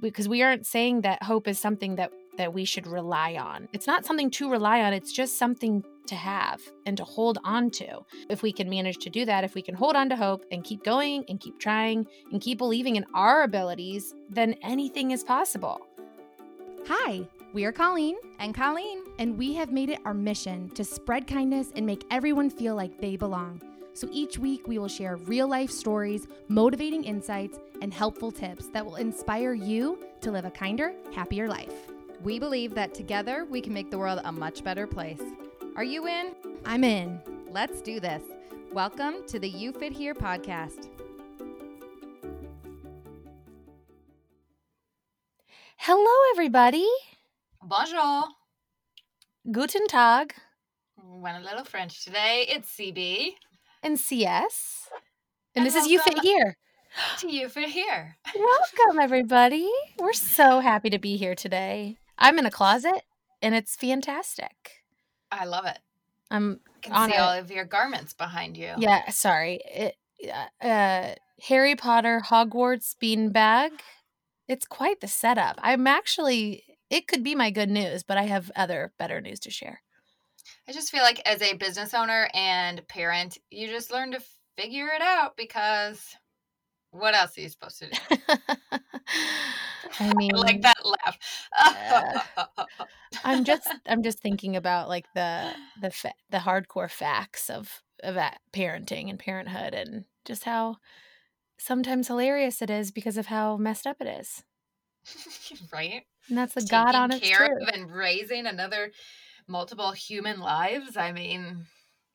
because we aren't saying that hope is something that that we should rely on. It's not something to rely on, it's just something to have and to hold on to. If we can manage to do that, if we can hold on to hope and keep going and keep trying and keep believing in our abilities, then anything is possible. Hi, we are Colleen and Colleen, and we have made it our mission to spread kindness and make everyone feel like they belong. So each week, we will share real life stories, motivating insights, and helpful tips that will inspire you to live a kinder, happier life. We believe that together we can make the world a much better place. Are you in? I'm in. Let's do this. Welcome to the You Fit Here podcast. Hello, everybody. Bonjour. Guten Tag. Went a little French today. It's CB. And CS. And, And this is You Fit. Here. To You Fit Here. Welcome, everybody. We're so happy to be here today. I'm in a closet and it's fantastic. I love it. I'm I can see it. all of your garments behind you. Yeah, sorry. It, uh, uh, Harry Potter Hogwarts beanbag. It's quite the setup. I'm actually. It could be my good news, but I have other better news to share. I just feel like as a business owner and parent, you just learn to figure it out because what else are you supposed to do? I mean, I like that laugh. I'm just. I'm just thinking about like the the fa- the hardcore facts of of that parenting and parenthood, and just how sometimes hilarious it is because of how messed up it is. right? And that's the god honest care truth. of and raising another multiple human lives. I mean,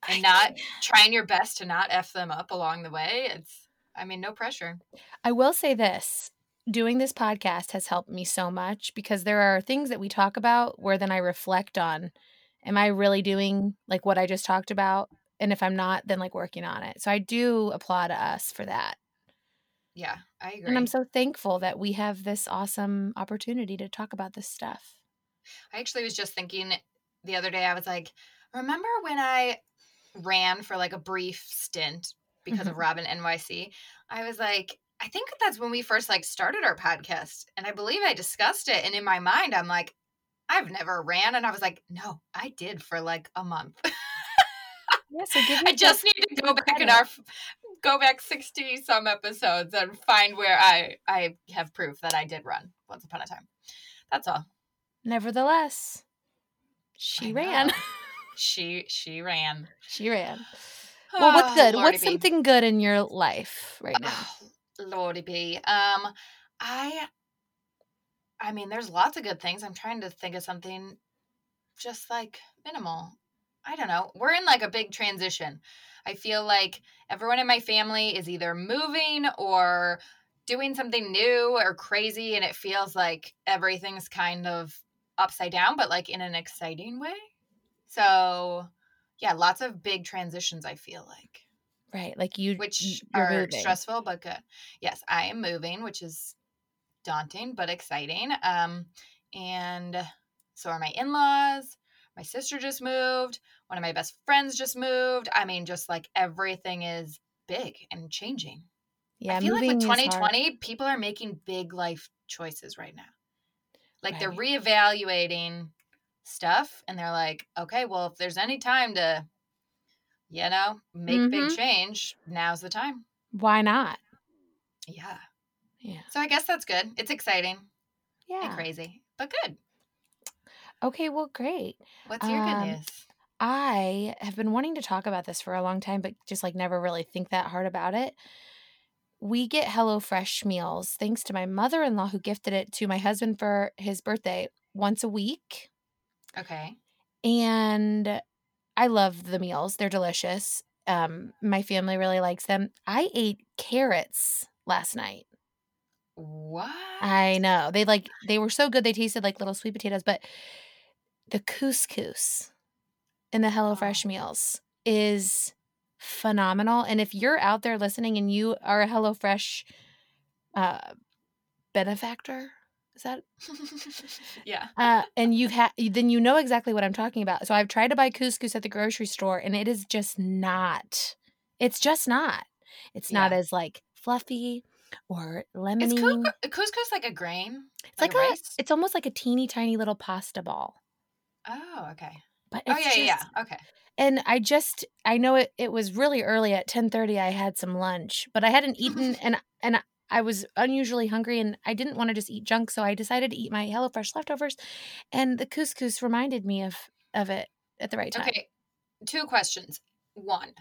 and not trying your best to not f them up along the way. It's, I mean, no pressure. I will say this doing this podcast has helped me so much because there are things that we talk about where then I reflect on am I really doing like what I just talked about? And if I'm not, then like working on it. So I do applaud us for that. Yeah, I agree. And I'm so thankful that we have this awesome opportunity to talk about this stuff. I actually was just thinking the other day, I was like, remember when I ran for like a brief stint because of Robin NYC? I was like, I think that's when we first like started our podcast. And I believe I discussed it. And in my mind, I'm like, I've never ran. And I was like, no, I did for like a month. Yeah, so give I just need to go back in our go back 60 some episodes and find where I I have proof that I did run once upon a time. That's all. Nevertheless, she ran. She she ran. she ran. Well, what's Oh, good? Lordy What's something good in your life right now? Oh, Lordy B. Um, I, I mean, there's lots of good things. I'm trying to think of something just like minimal. I don't know. We're in like a big transition. I feel like everyone in my family is either moving or doing something new or crazy, and it feels like everything's kind of upside down, but like in an exciting way. So, yeah, lots of big transitions. I feel like Right, like you, which you're moving. stressful but good. Yes, I am moving, which is daunting but exciting. Um, and so are my in-laws. My sister just moved. One of my best friends just moved. I mean, just like everything is big and changing. Yeah, I feel like with 2020, people are making big life choices right now. Like they're Right. reevaluating stuff and they're like, okay, well, if there's any time to, you know, make big Mhm. change, now's the time. Why not? Yeah. Yeah, So I guess that's good. It's exciting yeah. crazy, but good. Okay, well, great. What's your Um, good news? I have been wanting to talk about this for a long time, but just like never really think that hard about it. We get HelloFresh meals thanks to my mother in law who gifted it to my husband for his birthday once a week. Okay. And I love the meals, they're delicious. Um, my family really likes them. I ate carrots last night. What? I know. They like they were so good they tasted like little sweet potatoes, but the couscous in the HelloFresh Oh. meals is phenomenal. And if you're out there listening and you are a HelloFresh uh benefactor, is that yeah. uh and you've had then you know exactly what I'm talking about. So I've tried to buy couscous at the grocery store and it is just not. It's just not. It's not as like fluffy. or Is lemony. couscous, couscous like a grain? It's like a a, rice? it's almost like a teeny tiny little pasta ball. Oh, okay. But Oh yeah, yeah, just- yeah. Okay. And I just I know it it was really early at 10:30 I had some lunch, but I hadn't eaten and and I was unusually hungry and I didn't want to just eat junk, so I decided to eat my HelloFresh leftovers and the couscous reminded me of of it at the right time. Okay. Two questions. One.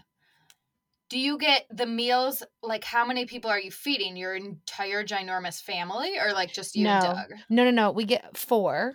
Do you get the meals like how many people are you feeding? Your entire ginormous family or like just you and No. Doug? No, no, no. We get 4.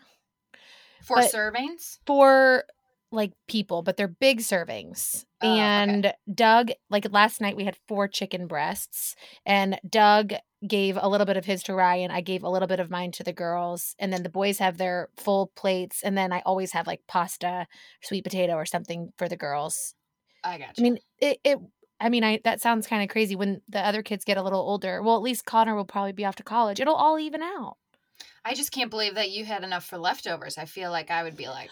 Four But- servings? Four like people, but they're big servings. Oh, okay. and Doug, like last night we had four chicken breasts and Doug gave a little bit of his to Ryan. I gave a little bit of mine to the girls. And then the boys have their full plates. And then I always have like pasta, sweet potato, or something for the girls. I got I mean, it, it I mean, I that sounds kind of crazy when the other kids get a little older. Well, at least Connor will probably be off to college. It'll all even out. I just can't believe that you had enough for leftovers. I feel like I would be like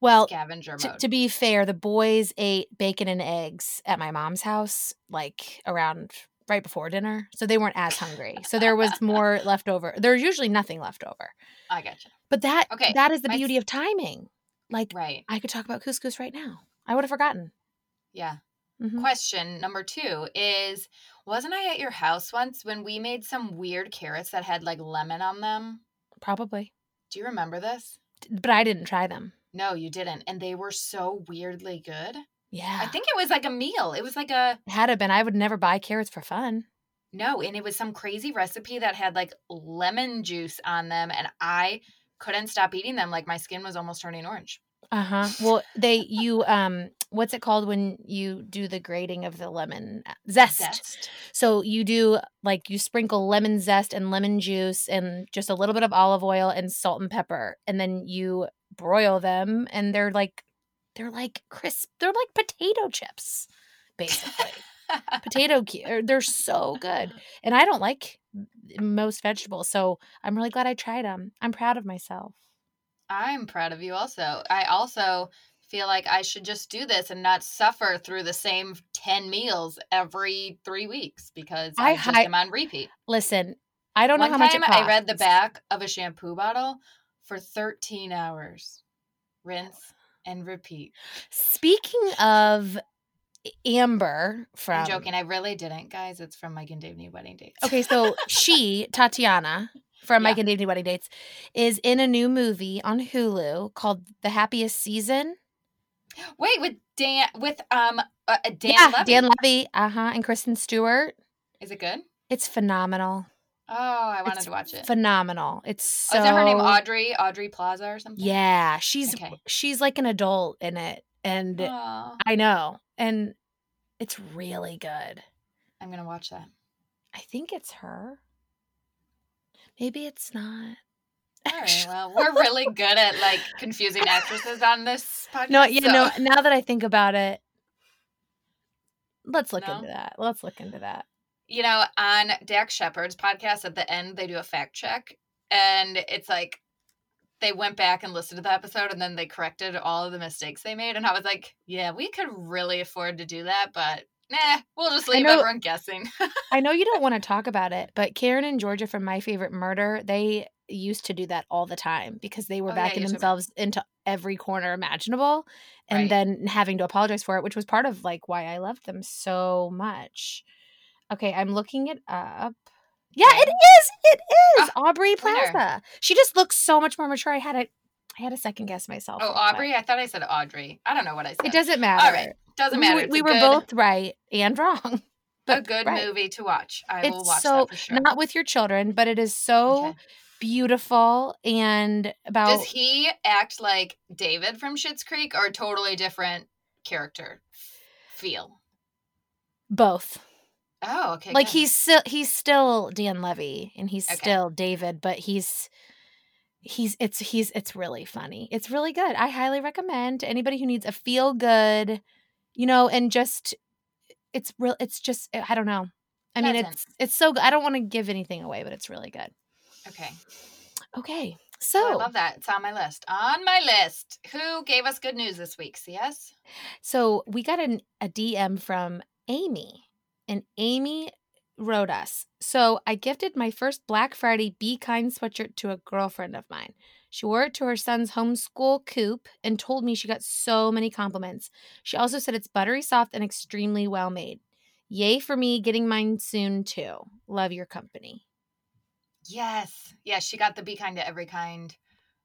Well, scavenger to, mode. to be fair, the boys ate bacon and eggs at my mom's house, like around right before dinner. So they weren't as hungry. So there was more left over. There's usually nothing left over. I got you. But that Okay, that is the my beauty of timing. Like Right. I could talk about couscous right now. I would have forgotten. Yeah. Mhm. Question number two is Wasn't I at your house once when we made some weird carrots that had like lemon on them? Probably. Do you remember this? But I didn't try them. No, you didn't. And they were so weirdly good. Yeah. I think it was like a meal. It was like a had it been, I would never buy carrots for fun. no, and it was some crazy recipe that had like lemon juice on them, and I couldn't stop eating them. Like my skin was almost turning orange. Uh-huh. Well, they you um what's it called when you do the grating of the lemon Uh, zest. Zest. So you do like you sprinkle lemon zest and lemon juice and just a little bit of olive oil and salt and pepper and then you broil them and they're like they're like crisp. They're like potato chips basically. potato they're so good. And I don't like most vegetables, so I'm really glad I tried them. I'm proud of myself. I'm proud of you also. I also feel like I should just do this and not suffer through the same 10 meals every three weeks because I, I just hi- am on repeat. Listen, I don't One know how much it costs. I read the back of a shampoo bottle for 13 hours. Rinse and repeat. Speaking of Amber from I'm joking. I really didn't, guys. It's from Mike and Dave Need Wedding Dates. Okay, so she, Tatiana from Yeah. Mike and Dave Need Wedding Dates, is in a new movie on Hulu called The Happiest Season. Wait, with Dan, with um, uh, uh, Dan yeah, Levy. Dan Levy, uh huh, and Kristen Stewart. Is it good? It's phenomenal. Oh, I wanted It's to watch it. Phenomenal. It's so. Oh, is that her name Audrey? Audrey Plaza or something? Yeah, she's Okay. she's like an adult in it, and Aw, I know, and it's really good. I'm gonna watch that. I think it's her. Maybe it's not. All right. Well, we're really good at like confusing actresses on this podcast. No, you so- know, now that I think about it, let's look No? into that. Let's look into that. You know, on Dax Shepard's podcast at the end, they do a fact check, and it's like they went back and listened to the episode, and then they corrected all of the mistakes they made, and I was like, yeah, we could really afford to do that, but nah, we'll just leave know- everyone guessing. I know you don't want to talk about it, but Karen and Georgia from My Favorite Murder, they used to do that all the time because they were Oh, backing me. themselves into every corner imaginable and Right. then having to apologize for it, which was part of like why I loved them so much. Okay, I'm looking it up. Yeah, it is. It is Ah, Aubrey winner. Plaza. She just looks so much more mature. I had a, I had a second guess myself. oh. Aubrey? I thought I said Audrey. I don't know what I said. It doesn't matter. All right. Doesn't matter. We, we were good, both right and wrong. a good right. movie to watch. I will It's watch so that for sure. not with your children, but it is so Okay. beautiful and about Does he act like David from Schitt's Creek or a totally different character feel? both. Oh, okay. like good. he's still he's still Dan Levy and he's Okay. still David, but he's he's it's he's it's really funny. It's really good. I highly recommend to anybody who needs a feel good, you know, and just it's real it's just eh, I don't know. I mean it's it's so good. I don't want to give anything away, but it's really good. okay. Okay. Oh, So I love that. It's on my list. On my list. Who gave us good news this week? CS? So we got an, a DM from Amy, and Amy wrote us. So I gifted my first Black Friday Be Kind sweatshirt to a girlfriend of mine. She wore it to her son's homeschool coop and told me she got so many compliments. She also said it's buttery soft and extremely well made. Yay for me getting mine soon too. Love your company. Yes. Yeah, she got the Be Kind to Every Kind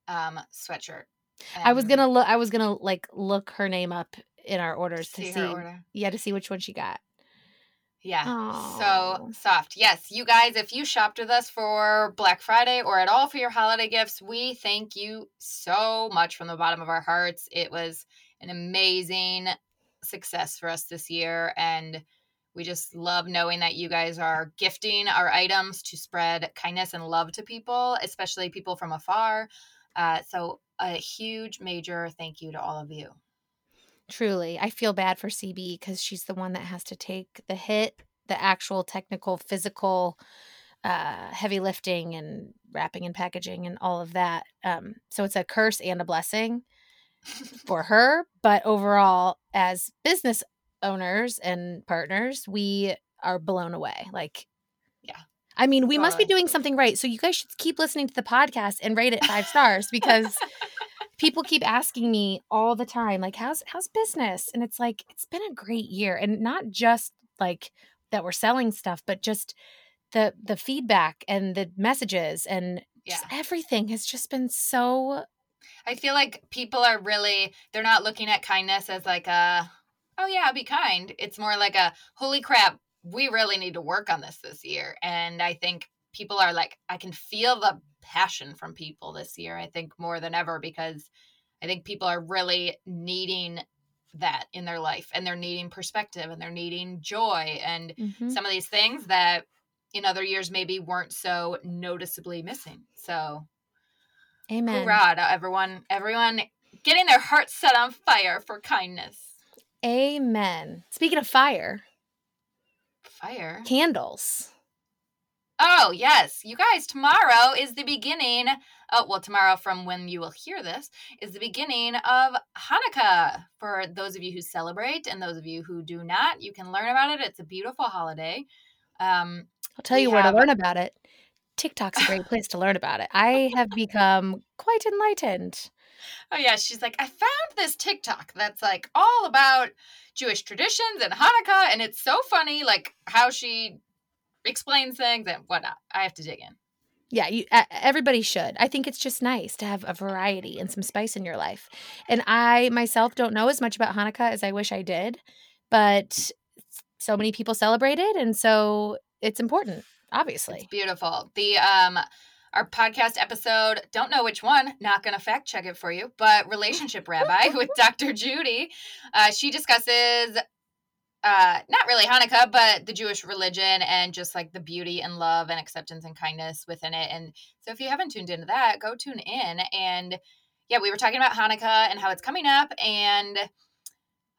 um sweatshirt. I was gonna look. I was gonna like look her name up in our orders to see see. her order. Yeah, to see which one she got. Yeah. Oh, So soft. Yes, you guys, if you shopped with us for Black Friday or at all for your holiday gifts, we thank you so much from the bottom of our hearts. It was an amazing success for us this year. And we just love knowing that you guys are gifting our items to spread kindness and love to people, especially people from afar. Uh, so, a huge, major thank you to all of you. Truly, I feel bad for CB because she's the one that has to take the hit, the actual technical, physical, uh, heavy lifting and wrapping and packaging and all of that. Um, so it's a curse and a blessing for her. But overall, as business owners and partners, we are blown away. Like, Yeah. I mean, we must be doing something right. So you guys should keep listening to the podcast and rate it five stars because people keep asking me all the time, like, how's how's business? And it's like, it's been a great year. And not just like that we're selling stuff, but just the the feedback and the messages and just everything has just been so I feel like people are really they're not looking at kindness as like a oh yeah, be kind. It's more like a holy crap, we really need to work on this this year. And I think people are like I can feel the passion from people this year. I think more than ever because I think people are really needing that in their life and they're needing perspective and they're needing joy and Mhm. some of these things that in other years maybe weren't so noticeably missing. So amen. Hoorah to everyone, everyone getting their hearts set on fire for kindness. Amen. Speaking of fire, Fire. candles. Oh, yes. You guys, tomorrow is the beginning. Oh, well, tomorrow from when you will hear this is the beginning of Hanukkah. For those of you who celebrate and those of you who do not, you can learn about it. It's a beautiful holiday. Um, I'll tell you where to learn about it. TikTok's a great place to learn about it. I have become quite enlightened. Oh yeah, she's like, I found this TikTok that's like all about Jewish traditions and Hanukkah, and it's so funny, like how she explains things and whatnot. I have to dig in. Yeah, you, everybody should. I think it's just nice to have a variety and some spice in your life. And I myself don't know as much about Hanukkah as I wish I did, but so many people celebrate it, and so it's important. Obviously, It's beautiful. The um our podcast episode, don't know which one, not gonna fact check it for you, but relationship rabbi with Dr. Judy. Uh, she discusses uh not really Hanukkah, but the Jewish religion and just like the beauty and love and acceptance and kindness within it. And so if you haven't tuned into that, go tune in. And yeah, we were talking about Hanukkah and how it's coming up and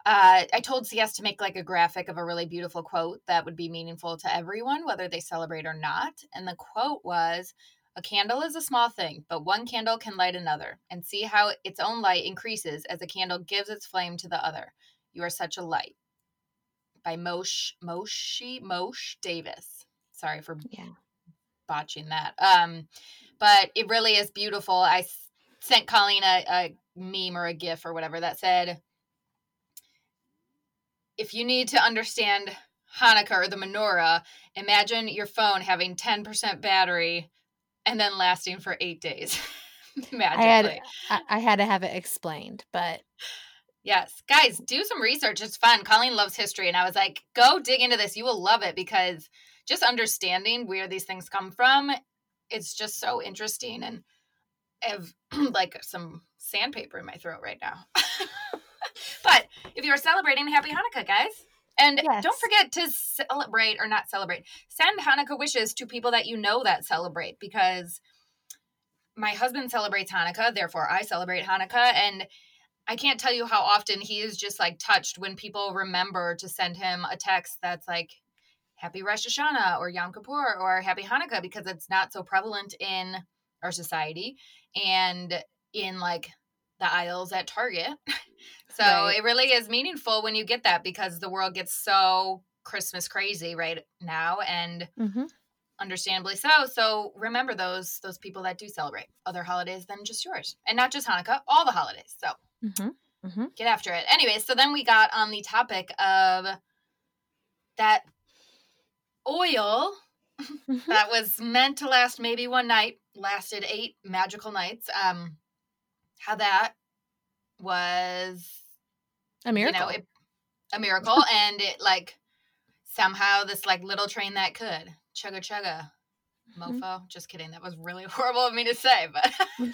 uh, I told CS to make like a graphic of a really beautiful quote that would be meaningful to everyone, whether they celebrate or not. And the quote was A candle is a small thing, but one candle can light another, and see how its own light increases as a candle gives its flame to the other. You are such a light. By Moshe Moshe Moshe Davis. Sorry for yeah. botching that. Um, but it really is beautiful. I s- sent Colleen a, a meme or a GIF or whatever that said, if you need to understand Hanukkah or the menorah, imagine your phone having 10% battery and then lasting for eight days. I Magically. had I, I had to have it explained, but Yes. Guys, do some research. It's fun. Colleen loves history. And I was like, go dig into this. You will love it because just understanding where these things come from, it's just so interesting. And I have like some sandpaper in my throat right now. but if you're celebrating, happy Hanukkah, guys. And Yes. don't forget to celebrate or not celebrate. Send Hanukkah wishes to people that you know that celebrate because my husband celebrates Hanukkah, therefore I celebrate Hanukkah. And I can't tell you how often he is just like touched when people remember to send him a text that's like Happy Rosh Hashanah or Yom Kippur or Happy Hanukkah because it's not so prevalent in our society and in like the aisles at Target. so Right. it really is meaningful when you get that because the world gets so Christmas crazy right now and Mm-hmm. Understandably so. So remember those those people that do celebrate other holidays than just yours. And not just Hanukkah, all the holidays. So Mm-hmm. get after it. Anyway, so then we got on the topic of that oil Mm-hmm. that was meant to last maybe one night, lasted eight magical nights. Um, how that was A miracle. you know it, a miracle, and it like somehow this like little train that could chugga chugga. Mhm. Mofo. Just kidding. That was really horrible of me to say, but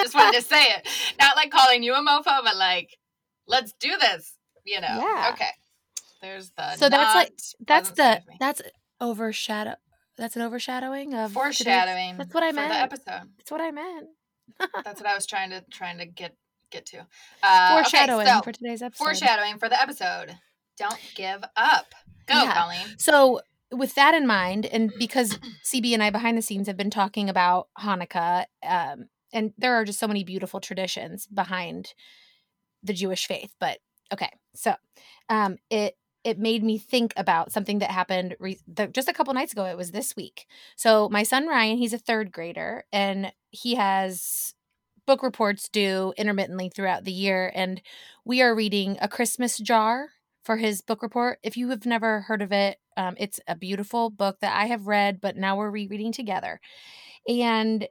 just wanted to say it. Not like calling you a mofo, but like, let's do this. You know. Yeah. Okay. There's the. So that's like- that's the side of that's overshadow. That's an overshadowing of today's- foreshadowing. That's what I for meant. The episode. That's what I meant. That's what I was trying to trying to get get to. Uh, Foreshadowing okay, so for today's episode. foreshadowing for the episode. Don't give up. Go, Yeah. Colleen. So, with that in mind, and because CB and I behind the scenes have been talking about Hanukkah, um, and there are just so many beautiful traditions behind the Jewish faith. But okay, so um, it it made me think about something that happened re- the, just a couple nights ago. It was this week. So my son Ryan, he's a third grader, and he has book reports due intermittently throughout the year, and we are reading A Christmas Jar for his book report. If you have never heard of it, um, it's a beautiful book that I have read, but now we're rereading together. And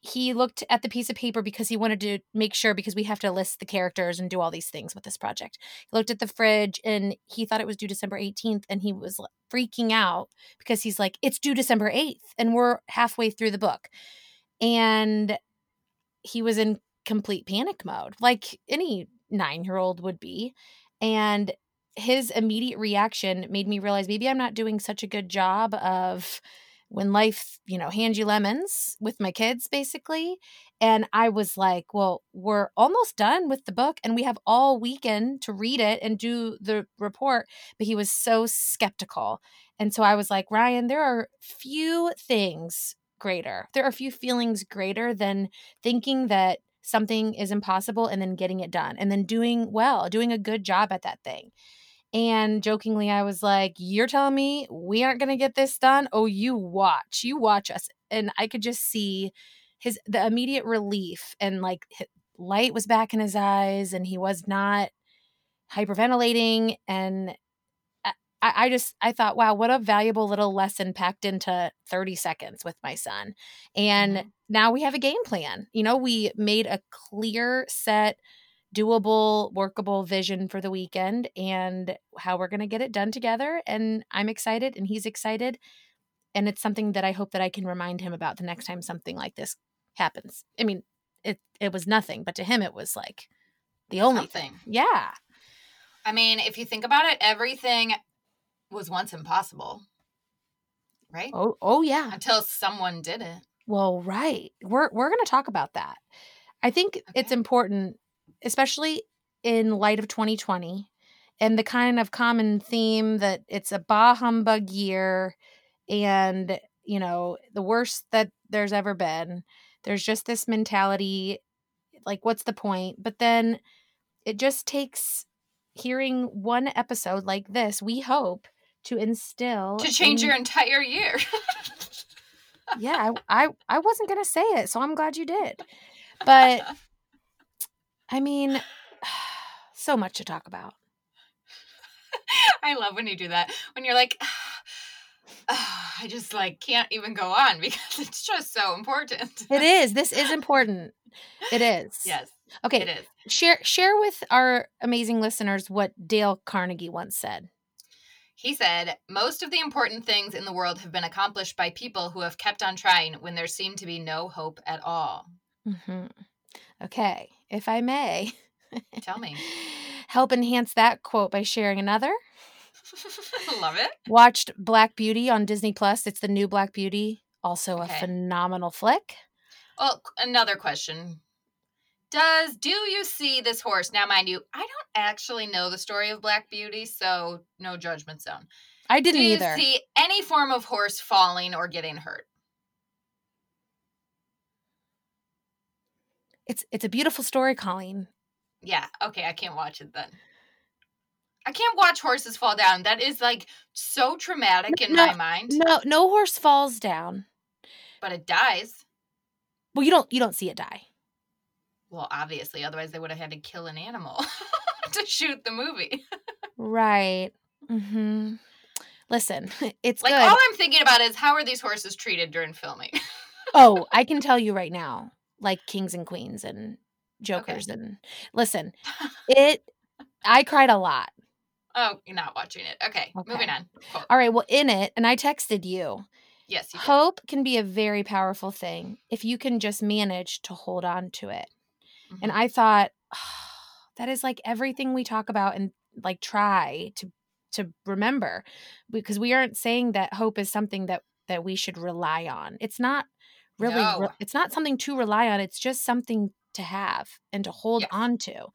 he looked at the piece of paper because he wanted to make sure because we have to list the characters and do all these things with this project. He looked at the fridge and he thought it was due December 18th and he was freaking out because he's like it's due December 8th and we're halfway through the book. And he was in complete panic mode like any 9-year-old would be. And his immediate reaction made me realize maybe I'm not doing such a good job of when life, you know, hands you lemons with my kids, basically. And I was like, well, we're almost done with the book and we have all weekend to read it and do the report. But he was so skeptical. And so I was like, Ryan, there are few things greater. There are few feelings greater than thinking that something is impossible and then getting it done and then doing well, doing a good job at that thing. And jokingly, I was like, You're telling me we aren't going to get this done? Oh, you watch, you watch us. And I could just see his, the immediate relief and like light was back in his eyes and he was not hyperventilating. And I, I just, I thought, wow, what a valuable little lesson packed into 30 seconds with my son. And Mhm. now we have a game plan. You know, we made a clear set doable, workable vision for the weekend and how we're going to get it done together. And I'm excited and he's excited. And it's something that I hope that I can remind him about the next time something like this happens. I mean, it it was nothing, but to him it was like the only thing. Yeah. I mean, if you think about it, everything was once impossible, right? Oh, oh yeah. Until someone did it. Well, right. We're we're going to talk about that. I think it's important, especially in light of 2020 and the kind of common theme that it's a bah humbug year and, you know, the worst that there's ever been. There's just this mentality like what's the point? But then it just takes hearing one episode like this, we hope to instill To change in- your entire year. yeah, I, I I wasn't gonna say it, so I'm glad you did. But I mean, so much to talk about. I love when you do that. When you're like, I just like can't even go on because it's just so important. It is. This is important. It is. yes, Okay. it is. Share share with our amazing listeners what Dale Carnegie once said. He said, Most of the important things in the world have been accomplished by people who have kept on trying when there seemed to be no hope at all. hmm Okay, if I may, Tell me. help enhance that quote by sharing another. Love it. Watched Black Beauty on Disney Plus. It's the new Black Beauty. Also a phenomenal flick. Well, another question. Does do you see this horse? Now, mind you, I don't actually know the story of Black Beauty, so no judgment zone. I didn't do you either. see any form of horse falling or getting hurt? It's it's a beautiful story, Colleen. Yeah. Okay, I can't watch it then. I can't watch horses fall down. That is like so traumatic in No, my mind. No, no horse falls down. But it dies. Well, you don't you don't see it die. Well, obviously, otherwise they would have had to kill an animal to shoot the movie. Right. Mm-hmm. Listen, it's Like good. all I'm thinking about is how are these horses treated during filming? oh, I can tell you right now, like kings and queens and jokers and listen, it I cried a lot. oh, you're not watching it. Okay, Okay. moving on. Quote. All right, well in it, and I texted you. Yes, you. Hope can be a very powerful thing if you can just manage to hold on to it. And Mhm. I thought that is like everything we talk about and like try to to remember because we aren't saying that hope is something that that we should rely on. It's not really re- it's not something to rely on. It's just something to have and to hold Yes. on to.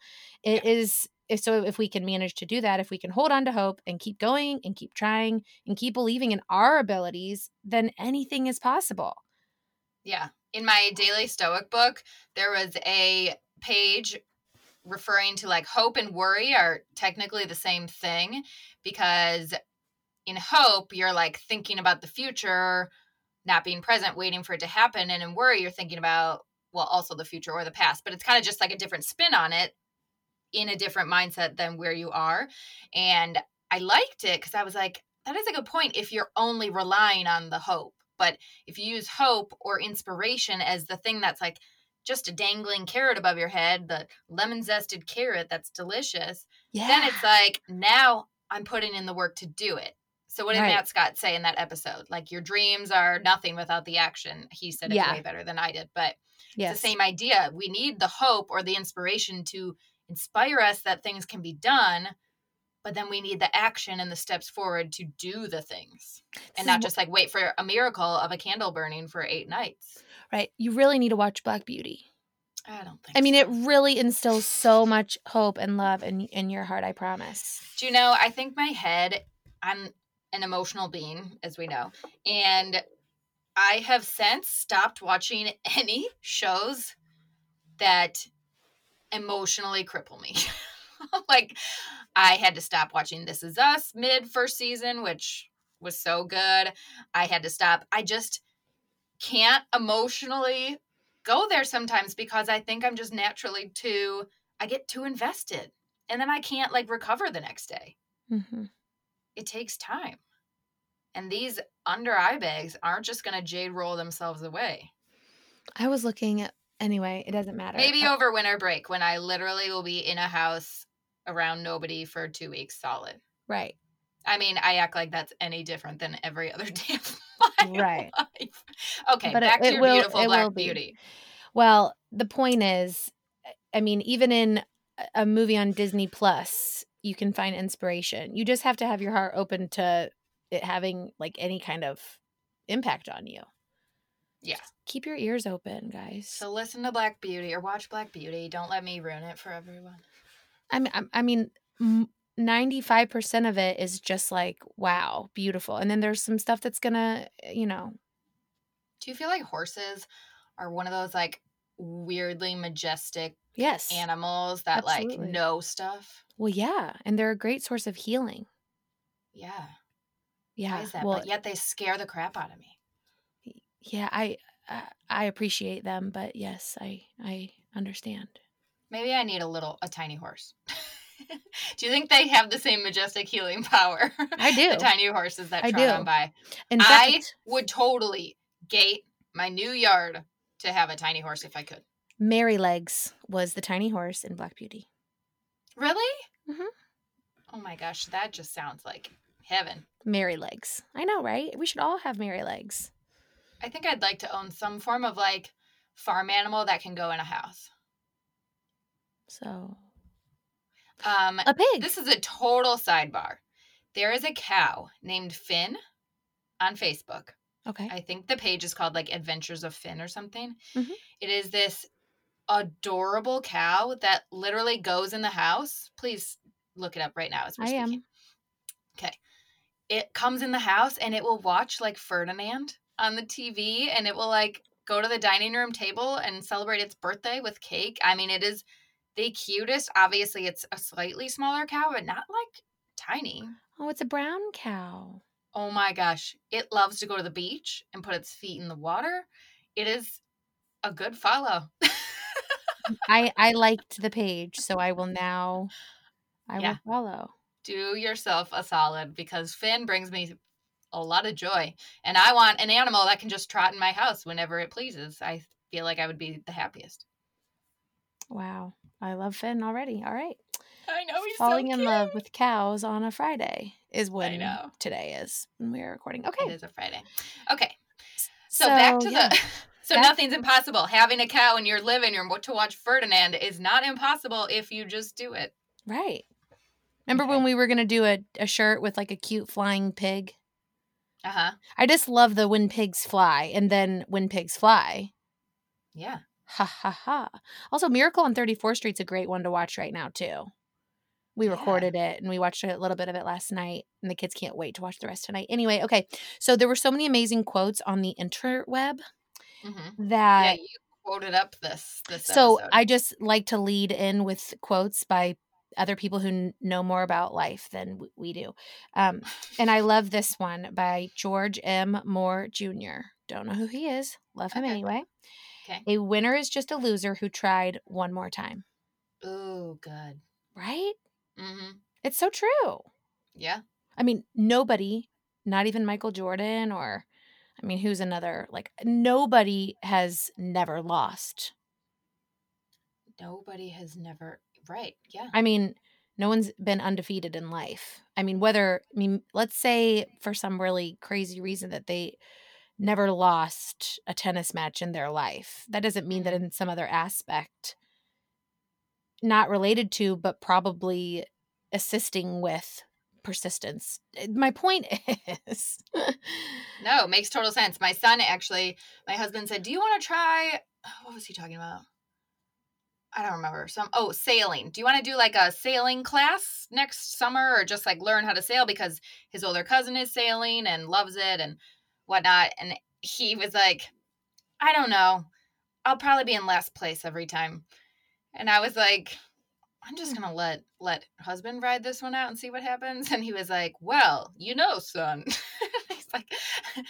It is if so if we can manage to do that, if we can hold on to hope and keep going and keep trying and keep believing in our abilities, then anything is possible. Yeah. In my daily stoic book, there was a page referring to like hope and worry are technically the same thing because in hope, you're like thinking about the future, not being present, waiting for it to happen. And in worry, you're thinking about, well, also the future or the past, but it's kind of just like a different spin on it in a different mindset than where you are. And I liked it because I was like, that is a good point if you're only relying on the hope. But if you use hope or inspiration as the thing that's like just a dangling carrot above your head, the lemon zested carrot that's delicious, Yeah. then it's like now I'm putting in the work to do it. So what did Right. Matt Scott say in that episode? Like your dreams are nothing without the action. He said it Yeah. way better than I did, but yes. it's the same idea. We need the hope or the inspiration to inspire us that things can be done, but then we need the action and the steps forward to do the things. And not just like wait for a miracle of a candle burning for 8 nights. right. You really need to watch Black Beauty. I don't think I mean, so. it really instills so much hope and love in in your heart. I promise. Do you know, I think my head, I'm an emotional being, as we know. And I have since stopped watching any shows that emotionally cripple me. like, I had to stop watching This Is Us mid first season, which was so good. I had to stop. I just can't emotionally go there sometimes because I think I'm just naturally too, I get too invested. And then I can't like recover the next day hmm it takes time. And these under eye bags aren't just going to jade roll themselves away. I was looking at anyway. It doesn't matter. Maybe over winter break when I literally will be in a house around nobody for two weeks solid. right. I mean, I act like that's any different than every other day of my Right. life. Okay, But it- back to it your will- beautiful Black be. Beauty. Well, the point is, I mean, even in a movie on Disney Plus, you can find inspiration. You just have to have your heart open to it having like any kind of impact on you. Yeah. Keep your ears open, guys. So listen to Black Beauty or watch Black Beauty. Don't let me ruin it for everyone. I mean, I- mean, ninety-five percent of it is just like wow, beautiful, and then there's some stuff that's gonna, eh, you know, Do you feel like horses are one of those like weirdly majestic yes, animals that Absolutely. like know stuff? Well, yeah, and they're a great source of healing. Yeah. Yeah, Why is that? well, but yet they scare the crap out of me. yeah, I, I I appreciate them, but yes, I I understand. Maybe I need a little, a tiny horse. do you think they have the same majestic healing power? I do. the tiny horses that I trot do. on by. In I fact, would totally gate my new yard to have a tiny horse if I could. Merrylegs was the tiny horse in Black Beauty. Really? Mhm. Oh my gosh, that just sounds like heaven. Merrylegs. I know, right? We should all have Merrylegs. I think I'd like to own some form of like farm animal that can go in a house. So Um, a pig. This is a total sidebar. There is a cow named Finn on Facebook. okay. I think the page is called like Adventures of Finn or something. Mhm. It is this adorable cow that literally goes in the house. Please look it up right now as we're I am. Okay. It comes in the house and it will watch like Ferdinand on the TV and it will like go to the dining room table and celebrate its birthday with cake. I mean, it is the cutest. Obviously, it's a slightly smaller cow, but not like tiny. Oh, it's a brown cow. Oh my gosh. It loves to go to the beach and put its feet in the water. It is a good follow. I I liked the page, so I will now I Yeah. will follow. Do yourself a solid because Finn brings me a lot of joy. And I want an animal that can just trot in my house whenever it pleases. I feel like I would be the happiest. Wow. I love Finn already. All right. I know he's Falling so in love with cows on a Friday is when know. today is when we are recording. Okay. it is a Friday. Okay. So, back to yeah. the So Back- nothing's impossible. Having a cow in your living room to watch Ferdinand is not impossible if you just do it. Right. Remember Okay. when we were gonna do a, a shirt with like a cute flying pig? Uh-huh. I just love the when pigs fly and then when pigs fly. Yeah. Ha ha ha. Also, Miracle on 34th Street's a great one to watch right now too. We Yeah. recorded it and we watched a little bit of it last night, and the kids can't wait to watch the rest tonight. Anyway, okay. So there were so many amazing quotes on the interweb hmm that yeah, you quoted up this this so episode. I just like to lead in with quotes by other people who kn- know more about life than w- we do. Um, and I love this one by George M. Moore Jr. Don't know who he is. Love him Okay. anyway. Okay. A winner is just a loser who tried one more time. Oh, good. Right? Mm-hmm. It's so true. Yeah. I mean, nobody, not even Michael Jordan or, I mean, who's another? Like, nobody has never lost. Nobody has never right. Yeah. I mean, no one's been undefeated in life. I mean, whether, I mean, let's say for some really crazy reason that they never lost a tennis match in their life. That doesn't mean that mm-hmm. in some other aspect, not related to, but probably assisting with persistence. Eh, My point is, No, makes total sense. My son actually, my husband said, "Do you want to try what was he talking about? I don't remember. Some oh, sailing. Do you want to do like a sailing class next summer or just like learn how to sail because his older cousin is sailing and loves it and whatnot?" And he was like, "I don't know. I'll probably be in last place every time." And I was like, I'm just gonna let let husband ride this one out and see what happens. And he was like, Well, you know, son. He's like,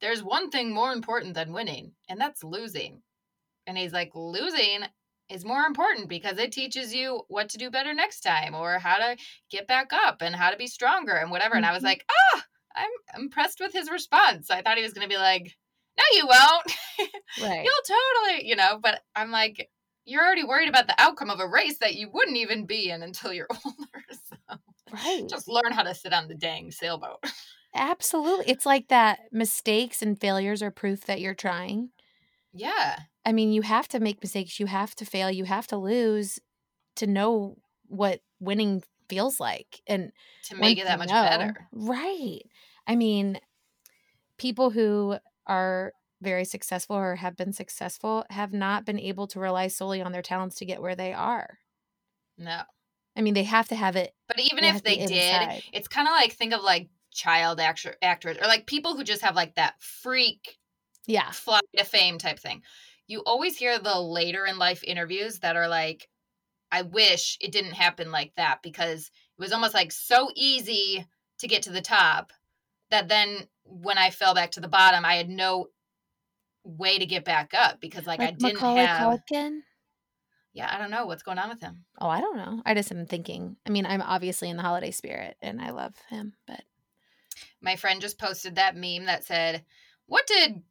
There's one thing more important than winning, and that's losing. And he's like, Losing is more important because it teaches you what to do better next time or how to get back up and how to be stronger and whatever. And I was Mhm. like, ah, I'm impressed with his response. I thought he was gonna be like, No, you won't. right. You'll totally, you know, but I'm like, you're already worried about the outcome of a race that you wouldn't even be in until you're older. So Right. just learn how to sit on the dang sailboat. Absolutely. It's like that mistakes and failures are proof that you're trying. Yeah. I mean, you have to make mistakes, you have to fail, you have to lose to know what winning feels like. And To make it that much know- better. Right. I mean, people who are very successful or have been successful have not been able to rely solely on their talents to get where they are. No. I mean, they have to have it. But even if they did, inside. it's kind of like think of like child actor actors or like people who just have like that freak Yeah. fly to fame type thing. You always hear the later in life interviews that are like, I wish it didn't happen like that because it was almost like so easy to get to the top that then when I fell back to the bottom, I had no way to get back up because like, I didn't Macaulay have. Culkin. Yeah, I don't know what's going on with him. Oh, I don't know. I just am thinking. I mean, I'm obviously in the holiday spirit and I love him, but My friend just posted that meme that said, "What did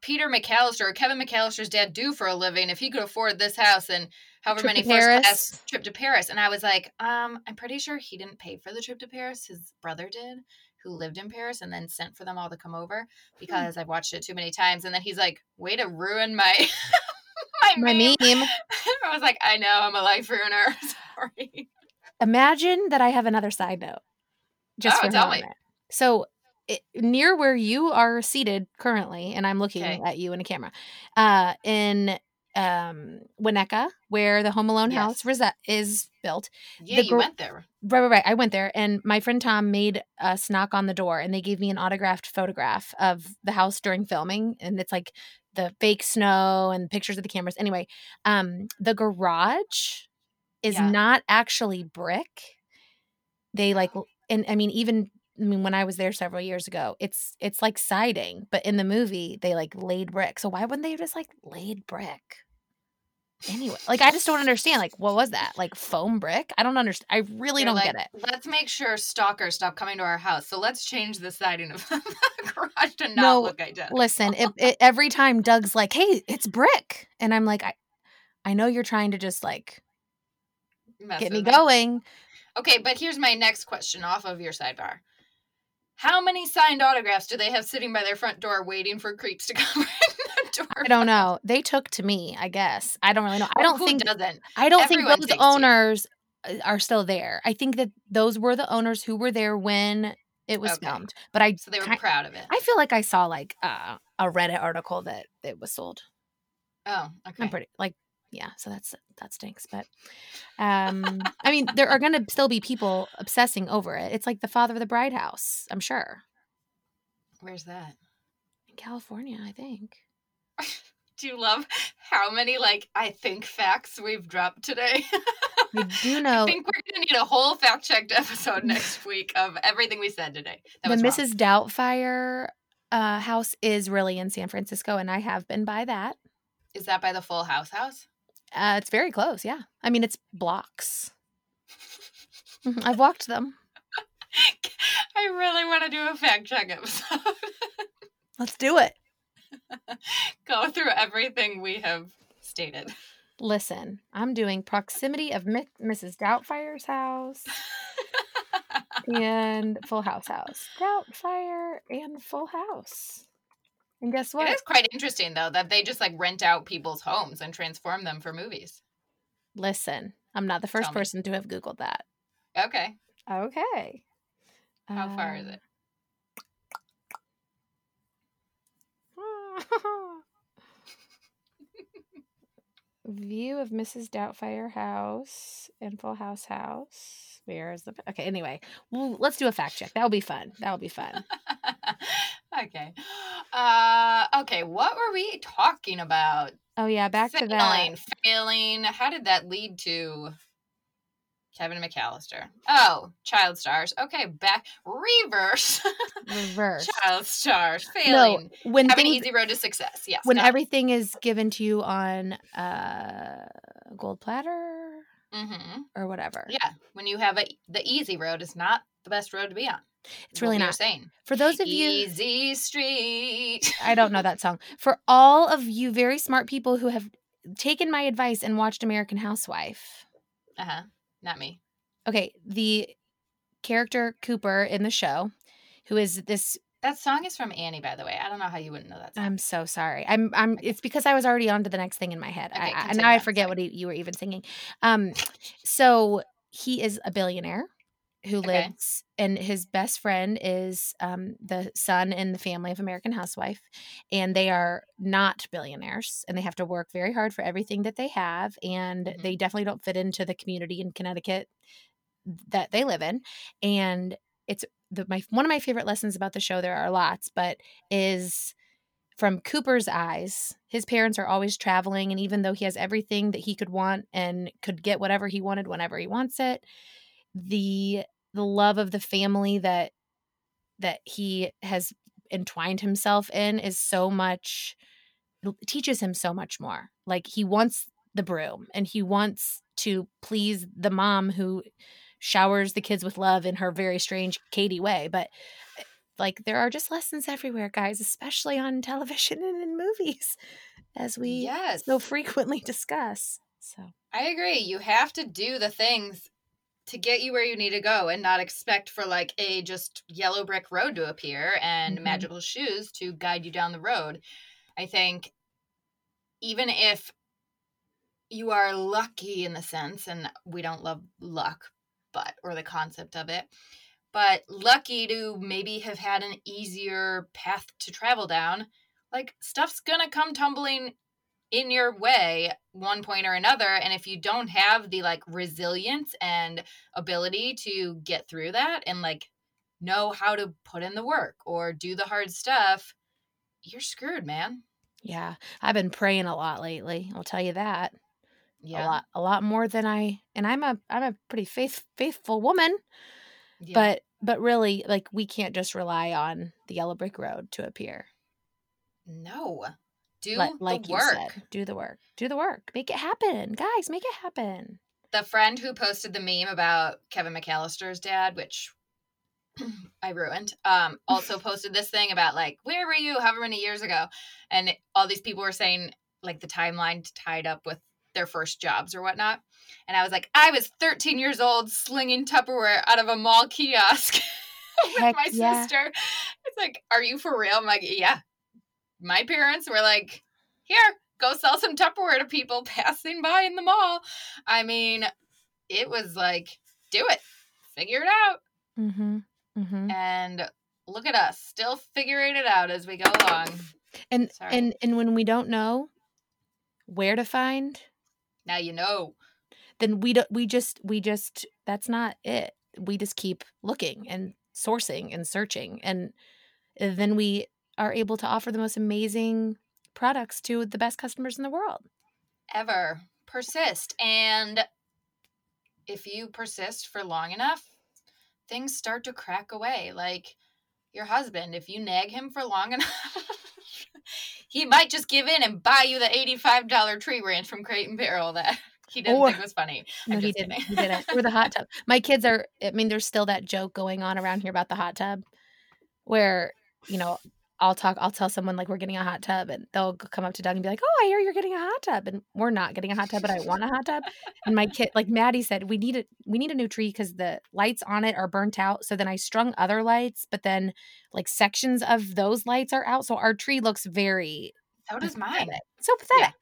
Peter McCallister or Kevin McCallister's dad do for a living if he could afford this house and however Trip many first Paris? class trip to Paris?" And I was like, "Um, I'm pretty sure he didn't pay for the trip to Paris. His brother did." Who lived in Paris and then sent for them all to come over Hmm. because I've watched it too many times. And then he's like, "Way to ruin my my, my meme." meme. I was like, "I know, I'm a life ruiner. Sorry." Imagine that I have another side note. Just Oh, for tell me. So it, near where you are seated currently, and I'm looking Okay. at you in a camera, uh, in um Winnetka, where the Home Alone house Yes. resi- is built. Yeah, The you went there. Right, right, right. I went there, and my friend Tom made us knock on the door, and they gave me an autographed photograph of the house during filming, and it's like the fake snow and pictures of the cameras. Anyway, um, the garage is Yeah. not actually brick. They like and I mean, even I mean, when I was there several years ago, it's it's like siding, but in the movie they like laid brick. So why wouldn't they have just like laid brick? Anyway, like I just don't understand. Like, what was that? Like foam brick? I don't understand. I really They're don't like, get it. Let's make sure stalkers stop coming to our house. So let's change the siding of the garage to not No, look identical. Listen, it, it, every time Doug's like, "Hey, it's brick," and I'm like, "I, I know you're trying to just like Mess get me. going." Okay, but here's my next question off of your sidebar. How many signed autographs do they have sitting by their front door waiting for creeps to come I don't know. They took to me, I guess. I don't really know. I don't think doesn't. I don't Everyone think those takes to you. owners uh, are still there. I think that those were the owners who were there when it was Okay. filmed. But I So they were ki- proud of it. I feel like I saw like uh, a Reddit article that it was sold. oh, okay. I'm pretty like yeah, so that's that stinks. But um I mean there are gonna still be people obsessing over it. It's like the father of the bride house, I'm sure. Where's that? In California, I think. Do you love how many like I think facts we've dropped today? I do know I think we're gonna need a whole fact checked episode next week of everything we said today. That the. Mrs. Doubtfire uh, house is really in San Francisco, and I have been by that. Is that by the Full House house? Uh, it's very close. Yeah, I mean it's blocks. I've walked them. I really want to do a fact check episode. Let's do it. Go through everything we have stated. Listen, I'm doing proximity of Mi- Mrs. Doubtfire's house and Full House house. Doubtfire and Full House. And guess what? It is quite interesting though that they just like rent out people's homes and transform them for movies. Listen, I'm not the first person to have Googled that. Okay. Okay. How far is Um, it? View of Mrs. Doubtfire house and Full House house. Where is the okay? Anyway, well, let's do a fact check. That'll be fun. That'll be fun. okay. Uh okay, what were we talking about? Oh yeah, back to that. Failing, failing. How did that lead to Kevin McCallister? Oh, child stars. Okay, back reverse. Reverse. child stars. No, Failing. when Have an easy road to success. Yes. when go. everything is given to you on uh gold platter Mhm. or whatever. Yeah, when you have a the easy road is not the best road to be on. It's really not. saying. For those of you Easy street. I don't know that song. For all of you very smart people who have taken my advice and watched American Housewife. Uh huh. Not me. Okay, the character Cooper in the show, who is this That song is from Annie, by the way. I don't know how you wouldn't know that song. I'm so sorry. I'm I'm it's because I was already on to the next thing in my head. Okay, I, I, and now I forget sorry. what he, you were even singing. Um so he is a billionaire who Okay. lives and his best friend is um the son in the family of American Housewife and they are not billionaires and they have to work very hard for everything that they have and Mhm. they definitely don't fit into the community in Connecticut that they live in and it's the my one of my favorite lessons about the show there are lots but is from Cooper's eyes his parents are always traveling and even though he has everything that he could want and could get whatever he wanted whenever he wants it the the love of the family that that he has entwined himself in is so much teaches him so much more like he wants the broom and he wants to please the mom who showers the kids with love in her very strange Katie way but eh, like there are just lessons everywhere guys especially on television and in movies as we yes. so frequently discuss so I agree. You have to do the things to get you where you need to go and not expect for like a just yellow brick road to appear and Mhm. magical shoes to guide you down the road. I think even if you are lucky in the sense, and we don't love luck, but or the concept of it, but lucky to maybe have had an easier path to travel down, like stuff's gonna come tumbling in your way one point or another and if you don't have the like resilience and ability to get through that and like know how to put in the work or do the hard stuff you're screwed man yeah i've been praying a lot lately i'll tell you that yeah a lot a lot more than i and i'm a i'm a pretty faith faithful woman yeah. but but really, like we can't just rely on the yellow brick road to appear. No. Do Like, like the work. said, do the work. Do the work. Make it happen, guys. Make it happen. the friend who posted the meme about Kevin McCallister's dad, which I ruined, um, also posted this thing about like, where were you however many years ago? And all these people were saying like the timeline tied up with their first jobs or whatnot. And I was like, I was 13 years old slinging Tupperware out of a mall kiosk with Heck my yeah. sister. It's like, are you for real? I'm like, yeah. My parents were like, here, go sell some Tupperware to people passing by in the mall. I mean, it was like, do it, figure it out. Mm-hmm. Mm-hmm. And look at us, still figuring it out as we go along. And Sorry. and and when we don't know where to find, Now you know. then we don't. We just we just that's not it. We just keep looking and sourcing and searching, and then we are able to offer the most amazing products to the best customers in the world. Ever persist. And if you persist for long enough, things start to crack away. Like your husband, if you nag him for long enough, he might just give in and buy you the $85 tree branch from Crate and Barrel that he didn't Or- think was funny. No, I'm he didn't. kidding. He didn't. Or the hot tub. My kids are. I mean, there's still that joke going on around here about the hot tub, where you know I'll talk. I'll tell someone like we're getting a hot tub, and they'll come up to Doug and be like, "Oh, I hear you're getting a hot tub," and we're not getting a hot tub, but I want a hot tub. And my kid, like Maddie said, we need a we need a new tree because the lights on it are burnt out. So then I strung other lights, but then like sections of those lights are out, so our tree looks very So does mine. So pathetic.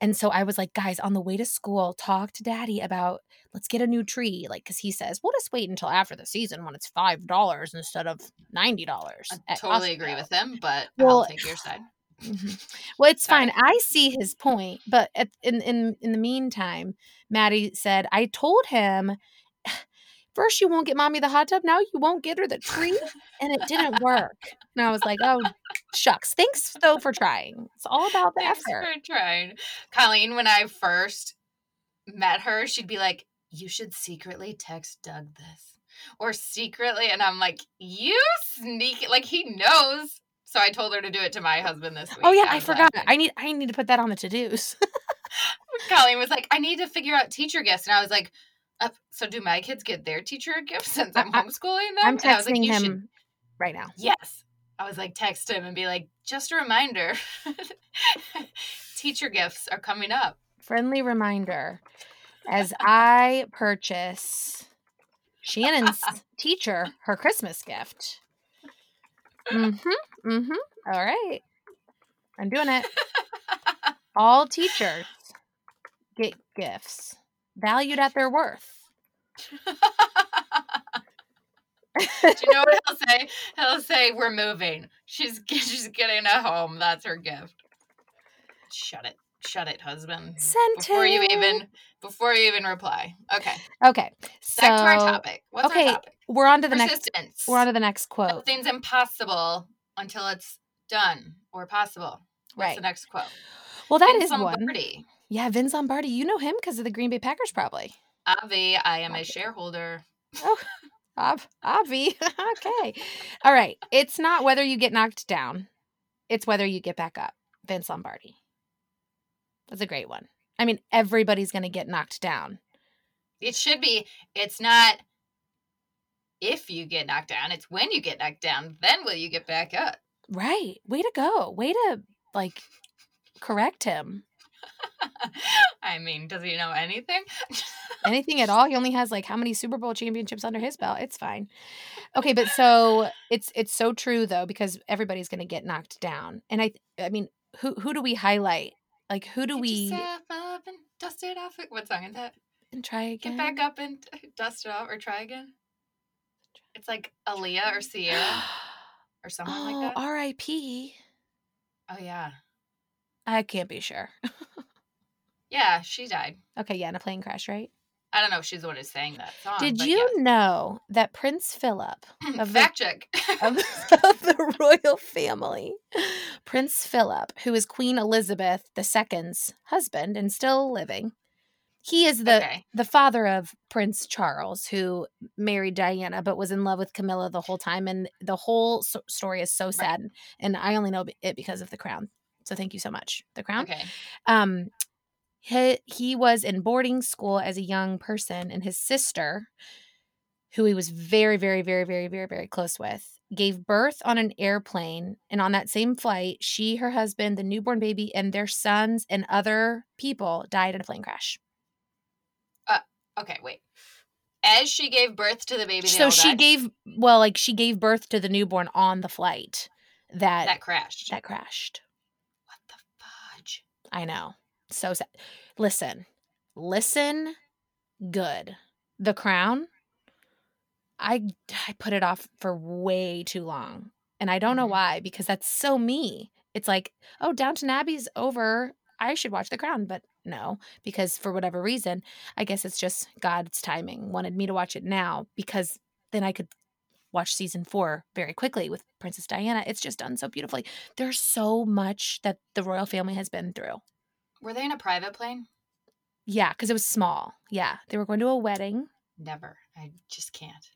And so I was like, guys, on the way to school, talk to daddy about let's get a new tree. Like, cause he says, we'll just wait until after the season when it's five dollars instead of ninety dollars. I totally agree with him, but Well- I'll take your side. Mm-hmm. Well, it's Sorry. fine. I see his point, but at, in in in the meantime, Maddie said, I told him first you won't get mommy the hot tub, now you won't get her the tree, and it didn't work. And I was like, oh shucks. Thanks though for trying. It's all about the Thanks effort. for trying. Colleen, when I first met her, she'd be like, You should secretly text Doug this. Or secretly, and I'm like, You sneak it. like he knows. So I told her to do it to my husband this oh, week. Oh yeah, I forgot. laughing. I need I need to put that on the to dos. Colleen was like, I need to figure out teacher gifts. And I was like, uh, so do my kids get their teacher a gift since I'm homeschooling them? I'm And I was like, texting "You him should right now. Yes. I was like, text him and be like, just a reminder. Teacher gifts are coming up. Friendly reminder as I purchase Shannon's teacher her Christmas gift. Mm-hmm. Mm-hmm. All right. I'm doing it. All teachers get gifts valued at their worth. Do you know what he'll say? He'll say, "We're moving. She's she's getting a home. That's her gift." Shut it, shut it, husband. Sent Before you even before you even reply. Okay, Okay. So back to our topic. What's okay, our topic? we're on to the next we're on to the next quote. Nothing's impossible until it's done or possible. What's Right. the next quote? Well, that Vince is one. Yeah, Vince Lombardi. You know him because of the Green Bay Packers, probably. Avi, I am a shareholder. Oh, Ob- Obvi. okay. All right. It's not whether you get knocked down, it's whether you get back up. Vince Lombardi. That's a great one. I mean, everybody's going to get knocked down. It should be. It's not if you get knocked down. It's when you get knocked down. Then will you get back up? Right. Way to go. Way to, like, correct him. I mean, does he know anything? Anything at all. He only has, like, how many Super Bowl championships under his belt? It's fine. Okay. But so it's, it's so true, though, because everybody's going to get knocked down. And I, I mean, who, who do we highlight? Like, who do Get we yourself up and dust it off. What song is that? and try again? Get back up and dust it off, or try again. It's like Aaliyah or Ciara or someone oh, like that. R.I.P. Oh yeah, I can't be sure. yeah, she died. okay, yeah, in a plane crash, right? I don't know if she's the one who sang that song. Did you know that Prince Philip of the- fact check? of, of the royal family, Prince Philip, who is Queen Elizabeth II's husband and still living, He is the okay. the father of Prince Charles, who married Diana but was in love with Camilla the whole time, and the whole so- story is so sad. And I only know it because of The Crown. So thank you so much, The Crown. Okay. Um, he he was in boarding school as a young person, and his sister, who he was very, very, very, very, very, very close with, gave birth on an airplane. And on that same flight, she, her husband, the newborn baby, and their sons and other people died in a plane crash. Uh, Okay, wait. As she gave birth to the baby, so she died? gave well like she gave birth to the newborn on the flight that that crashed. that, crashed. crashed what the fudge? I know. So sad. Listen listen good. The crown i i put it off for way too long and i don't know Mhm. why because that's so me. It's like oh downton abbey's over. I should watch the crown but no because for whatever reason i guess it's just god's timing wanted me to watch it now because then i could watch season four very quickly with princess diana it's just done so beautifully there's so much that the royal family has been through Were they in a private plane? yeah because it was small yeah they were going to a wedding Never. I just can't.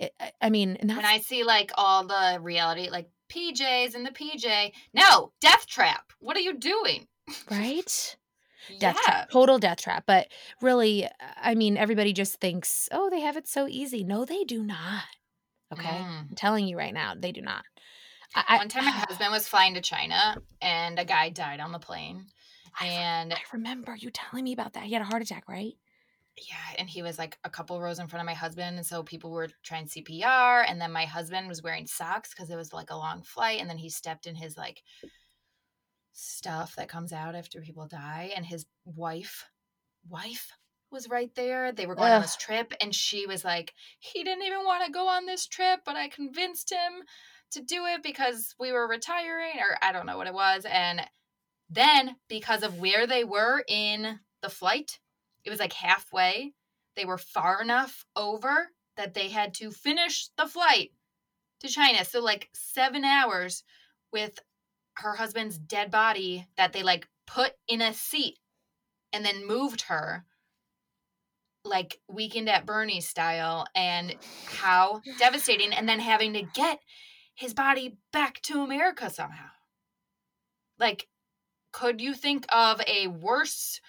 it, I- i mean and When I see like all the reality, like PJs and the PJ, no, Death Trap. What are you doing? right death yeah. trap total death trap but really i mean everybody just thinks oh they have it so easy no they do not okay Mm. i'm telling you right now they do not I, One time, my husband was flying to China, and a guy died on the plane. I, And I remember you telling me about that he had a heart attack right yeah, and he was like a couple rows in front of my husband, and so people were trying CPR, and then my husband was wearing socks because it was like a long flight, and then he stepped in his like stuff that comes out after people die, and his wife, wife was right there. They were going on this trip, and she was like, he didn't even want to go on this trip, but I convinced him to do it because we were retiring, or I don't know what it was, and then because of where they were in the flight, it was like halfway. They were far enough over that they had to finish the flight to China. So like 7 hours with her husband's dead body that they like put in a seat and then moved her like weekend at Bernie style and how devastating and then having to get his body back to America somehow. Like could you think of a worse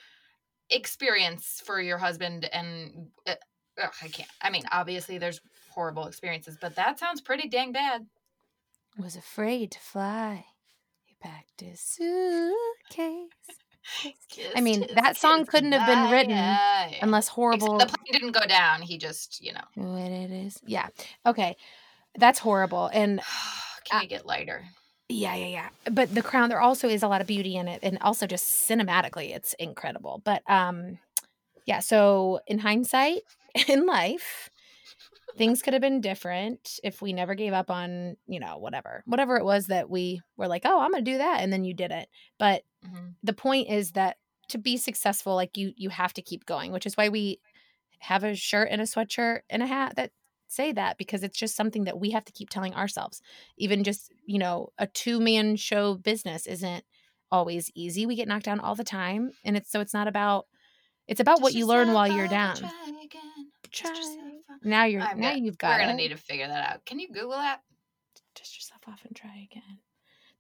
experience for your husband and uh, ugh, I can't. I mean, obviously there's horrible experiences, but that sounds pretty dang bad. was afraid to fly he packed his suitcase I mean, that song couldn't have been written unless Except horrible the plane didn't go down. He just, you know, what it is yeah okay that's horrible and can Uh, you get lighter? Yeah, yeah, yeah. But The Crown, there also is a lot of beauty in it, and also just cinematically, it's incredible. But um, yeah. So in hindsight, in life, things could have been different if we never gave up on you know whatever, whatever it was that we were like, oh, I'm gonna do that, and then you did it. But Mhm. the point is that to be successful, like you, you have to keep going, which is why we have a shirt and a sweatshirt and a hat that say that because it's just something that we have to keep telling ourselves even just you know a two man show business isn't always easy we get knocked down all the time and it's so it's not about it's about what you learn while you're down Try again. Dust Try. yourself up. now you're I'm now gonna- you've got We're gonna need to figure that out. Can you Google that? dust yourself off and try again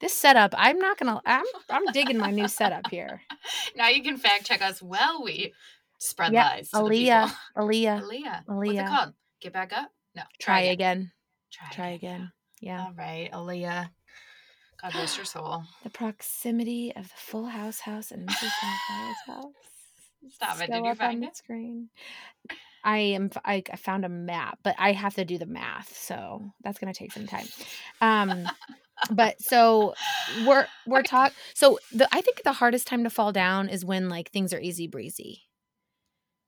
this setup i'm not gonna i'm i'm digging my new setup here now you can fact check us Well, we spread Yep, lies. Aaliyah, people. Aaliyah, Aaliyah. What's Aaliyah. it called? Get back up? No. try again Try, try again yeah All right, Aaliyah. God rest your soul. the proximity of the full house house and mrs Doubtfire's house Stop it. Did you find it? screen. I am. I found a map, but I have to do the math, so that's gonna take some time. Um, but so we're we're Okay. talk. So the I think the hardest time to fall down is when like things are easy breezy.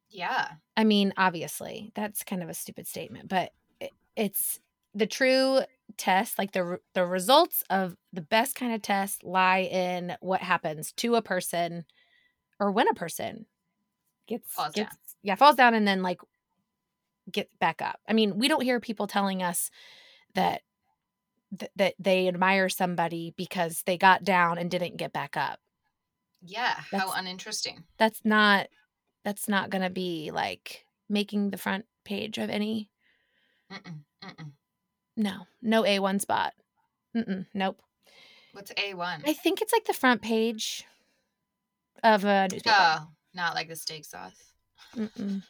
Yeah. I mean, obviously, that's kind of a stupid statement, but it, it's the true test. Like the the results of the best kind of test lie in what happens to a person, or when a person gets Falls down. Yeah falls down and then like get back up. I mean, we don't hear people telling us that th- that they admire somebody because they got down and didn't get back up. Yeah. How That's- uninteresting. That's not That's not going to be like making the front page of any. Mm-mm, mm-mm. No, no A1 spot. Mm-mm, nope. What's A1? I think it's like the front page of a newspaper. Oh, not like the steak sauce. Mm-mm.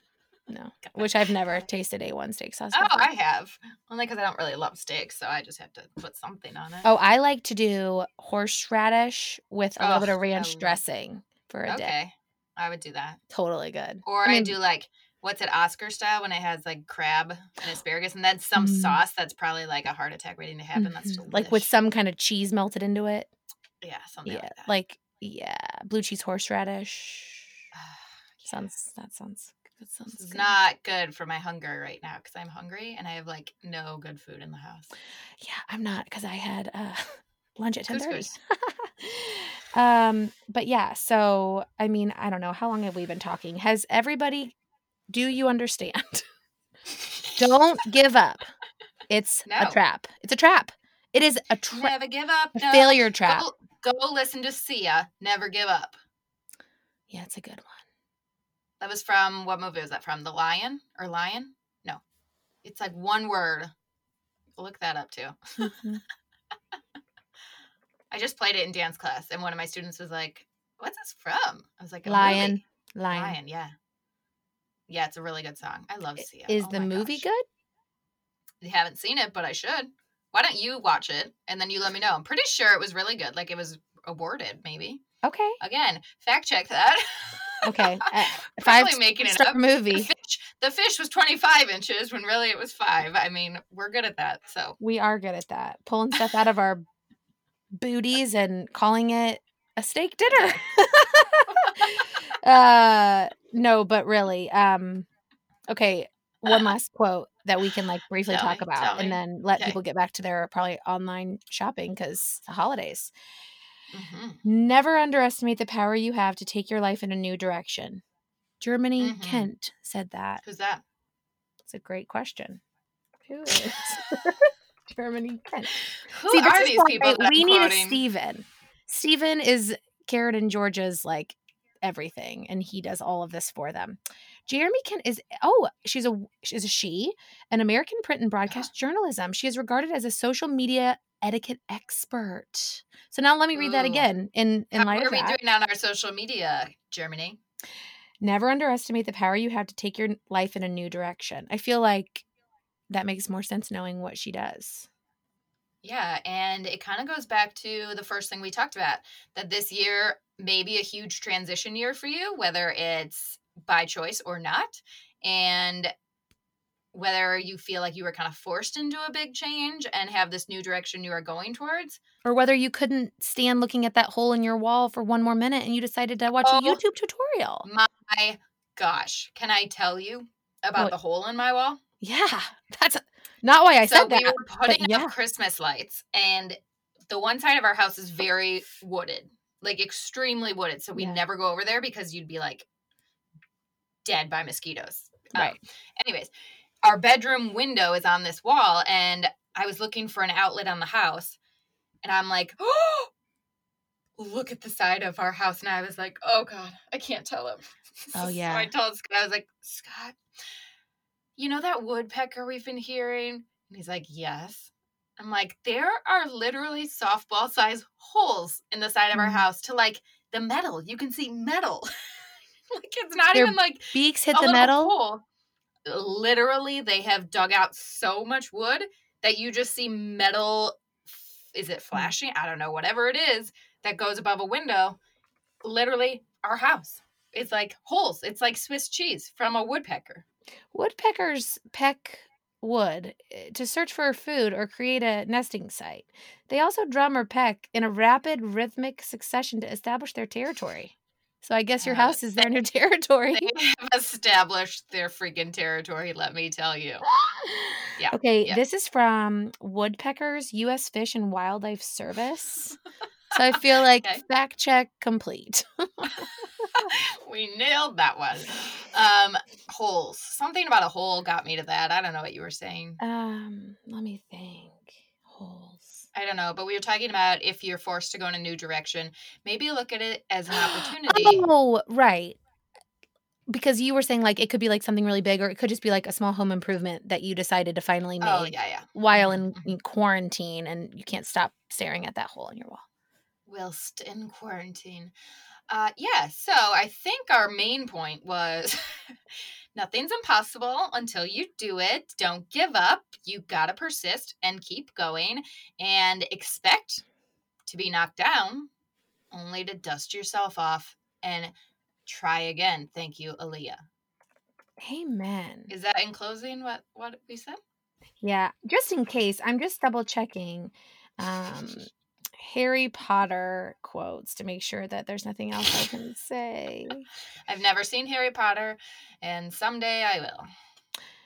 No, which I've never tasted A1 steak sauce. Oh. I have. Only because I don't really love steaks, so I just have to put something on it. Oh, I like to do horseradish with a little bit Oh, of I ranch love- dressing for a okay. I would do that. Totally good. Or I I, do like what's it Oscar style when it has like crab and asparagus and then some Mm. sauce that's probably like a heart attack waiting to happen. That's Mhm. like with some kind of cheese melted into it. yeah something yeah, like that. like yeah, blue cheese horseradish. Sounds that sounds that sounds This is good. not good for my hunger right now because I'm hungry and I have like no good food in the house. Yeah, I'm not because I had uh lunch at ten thirty. Um, but yeah, so I mean, I don't know how long have we been talking. Has everybody? Do you understand? don't give up. It's a trap. It's a trap. It is a trap. Never give up. A No. failure trap. Go, go listen to Sia. Never give up. Yeah, it's a good one. That was from what movie was that from? The Lion or Lion? No, it's like one word. Look that up too. Mhm. I just played it in dance class, and one of my students was like, "What's this from?" I was like, Lion, movie." lion. Lion, yeah, yeah. It's a really good song. I love Sia. Is Oh the movie gosh. good? You haven't seen it, but I should. Why don't you watch it and then you let me know? I'm pretty sure it was really good. Like it was awarded, maybe. Okay. Again, fact check that. Okay. Uh, Probably making it star up. The movie, fish, the fish was 25 inches when really it was five. I mean, we're good at that. So we are good at that. Pulling stuff out of our booties and calling it a steak dinner. uh no, but really, um okay, one last quote that we can like briefly Tell talk me, about and me. then let Okay. people get back to their probably online shopping cuz the holidays. Mhm. Never underestimate the power you have to take your life in a new direction. Germany Mhm. Kent said that. who's that? It's a great question. Who is Germany Kent? Who See, are these people? we need a Stephen. Steven is Garrett and Georgia's like everything, and he does all of this for them. Jeremy Kent is oh, she's a she's a she, an American print and broadcast journalism. She is regarded as a social media etiquette expert. So now let me read that mm. again in in How light are of we that. doing on our social media, Germany? Never underestimate the power you have to take your life in a new direction. I feel like that makes more sense knowing what she does. Yeah, and it kind of goes back to the first thing we talked about that this year may be a huge transition year for you, whether it's by choice or not, and whether you feel like you were kind of forced into a big change and have this new direction you are going towards. or whether you couldn't stand looking at that hole in your wall for one more minute and you decided to watch a Oh. YouTube tutorial. My gosh, can I tell you about What? the hole in my wall? Yeah, that's not why I so said that. we were putting yeah. up Christmas lights, and the one side of our house is very wooded, like extremely wooded. So we Yeah. never go over there because you'd be like dead by mosquitoes. Um, Right. anyways, our bedroom window is on this wall, and I was looking for an outlet on the house, and I'm like, oh. Look at the side of our house, and I was like, "Oh God, I can't tell him." Oh, so yeah. I told Scott, I was like, "Scott, you know that woodpecker we've been hearing? And he's like, Yes. I'm like, there are literally softball size holes in the side of our Mhm. house to like the metal. You can see metal. like it's not Their even like Beaks hit the metal. hole. Literally, they have dug out so much wood that you just see metal. Is it flashing? I don't know. Whatever it is that goes above a window. Literally, our house. It's like holes. It's like Swiss cheese from a woodpecker. Woodpeckers peck wood eh, to search for food or create a nesting site. They also drum or peck in a rapid rhythmic succession to establish their territory. So I guess your Uh, house is their new territory. They have established their freaking territory, let me tell you. Yeah, Okay, yeah. this is from Woodpeckers, U.S. Fish and Wildlife Service. So I feel like Okay. fact check complete. we nailed that one. Um, holes. Something about a hole got me to that. I don't know what you were saying. Um, let me think. Holes. I don't know, but we were talking about if you're forced to go in a new direction, maybe look at it as an opportunity. Oh, right. because you were saying like it could be like something really big or it could just be like a small home improvement that you decided to finally make Oh yeah, yeah. while Mhm, in, mhm. in quarantine and you can't stop staring at that hole in your wall. whilst in quarantine. Uh, yeah, so I think our main point was nothing's impossible until you do it. Don't give up. You gotta persist and keep going and expect to be knocked down only to dust yourself off and try again. Thank you, Aaliyah. Amen. Is that in closing what, what we said? Yeah, just in case, I'm just double checking um, Harry Potter quotes to make sure that there's nothing else I can say. I've never seen Harry Potter, and someday I will.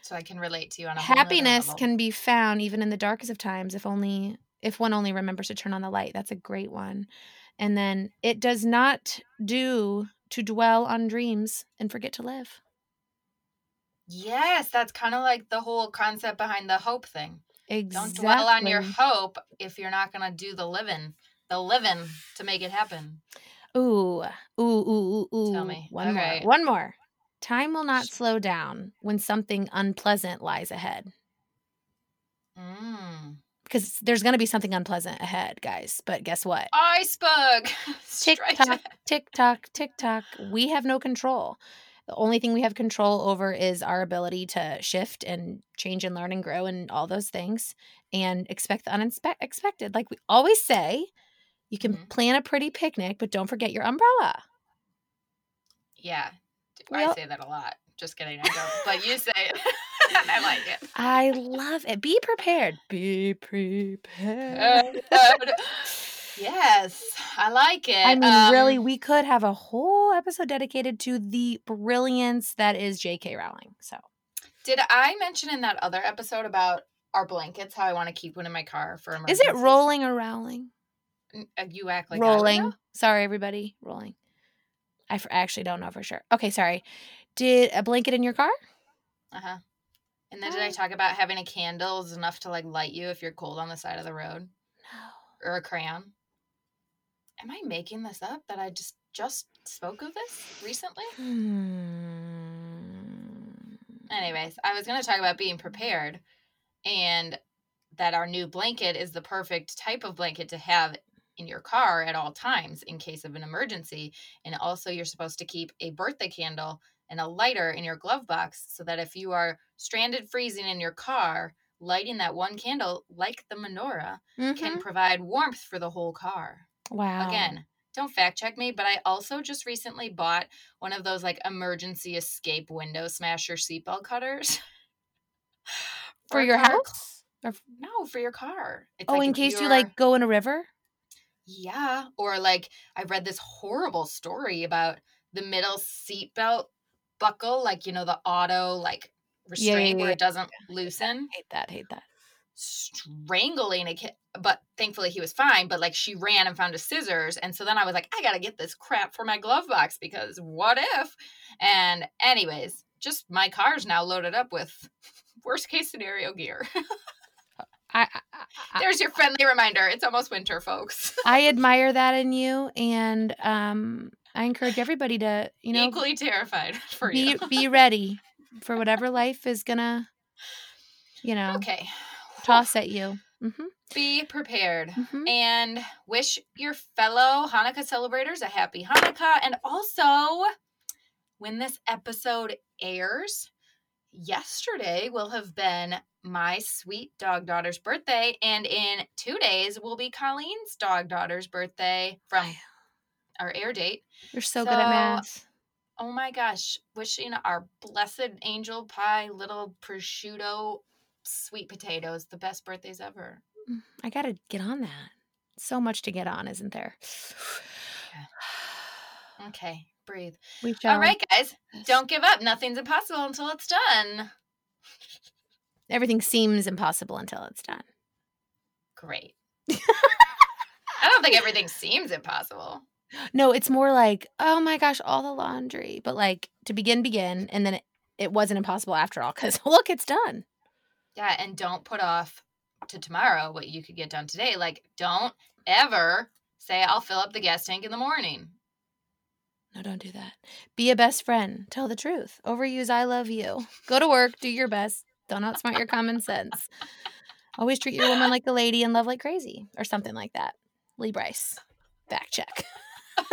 So I can relate to you on a Happiness can be found even in the darkest of times if only if one only remembers to turn on the light. That's a great one. And then it does not do to dwell on dreams and forget to live. Yes, that's kind of like the whole concept behind the hope thing. Exactly. Don't dwell on your hope if you're not going to do the living, the living to make it happen. Ooh, ooh, ooh, ooh, ooh. Tell me. One more. One more. Time will not slow down when something unpleasant lies ahead. Mm. Because there's going to be something unpleasant ahead, guys. But guess what? Iceberg. Tick tock, tick tock, tick tock. We have no control. The only thing we have control over is our ability to shift and change and learn and grow and all those things and expect the unexpected. Like we always say, you can Mhm. plan a pretty picnic, but don't forget your umbrella. Yeah. I say that a lot. Just kidding. I don't. but you say it. I like it. I love it. Be prepared. Be prepared. yes. I like it. I mean, really, Um, we could have a whole episode dedicated to the brilliance that is J.K. Rowling. So, Did I mention in that other episode about our blankets how I want to keep one in my car for a is it rolling or rowling? Uh, You act like rolling. Sorry, everybody. Rolling. I f- actually don't know for sure. Okay, sorry. Did a blanket in your car? Uh-huh. And then did I Oh. talk about having a candle is enough to like light you if you're cold on the side of the road No. or a crayon? Am I making this up that I just just spoke of this recently? Hmm. Anyways, I was going to talk about being prepared and that our new blanket is the perfect type of blanket to have in your car at all times in case of an emergency. And also, you're supposed to keep a birthday candle and a lighter in your glove box so that if you are stranded freezing in your car, lighting that one candle, like the menorah, can Mhm. provide warmth for the whole car. Wow. Again, don't fact check me, but I also just recently bought one of those like emergency escape window smasher seatbelt cutters. for a your car- house? Or No, for your car. It's oh, like in case you you're- like go in a river? Yeah. Or like I read this horrible story about the middle seatbelt buckle, like you know, the auto like Yeah, yeah, restraint where it doesn't loosen. Hate that. Hate that. Strangling a kid but thankfully he was fine but like she ran and found a scissors and so then i was like i gotta get this crap for my glove box because what if? And anyways just my car's now loaded up with worst case scenario gear. I, I, I, there's your friendly reminder. It's almost winter folks. I admire that in you, and um, I encourage everybody to, you know, equally terrified for be you. be ready for whatever life is gonna, you know, okay toss at you. hmm be prepared hmm and wish your fellow Hanukkah celebrators a happy Hanukkah. And also, when this episode airs, yesterday will have been my sweet dog daughter's birthday. And in two days will be Colleen's dog daughter's birthday from our air date. You're so, good at math. Oh my gosh, wishing our blessed angel pie, little prosciutto, sweet potatoes, the best birthdays ever. Mm, I gotta get on that. So much to get on, isn't there? Okay, breathe. We shall. All right, guys, don't give up. Nothing's impossible until it's done. Everything seems impossible until it's done. Great. I don't think everything seems impossible. No, it's more like, oh my gosh, all the laundry. But like to begin, begin, and then it, it wasn't impossible after all. Because look, it's done. Yeah, and don't put off to tomorrow what you could get done today. Like, don't ever say, I'll fill up the gas tank in the morning. No, don't do that. Be a best friend. Tell the truth. Overuse I love you. Go to work, do your best. Don't outsmart your common sense. Always treat your woman like a lady and love like crazy, or something like that. Lee Brice. Fact check.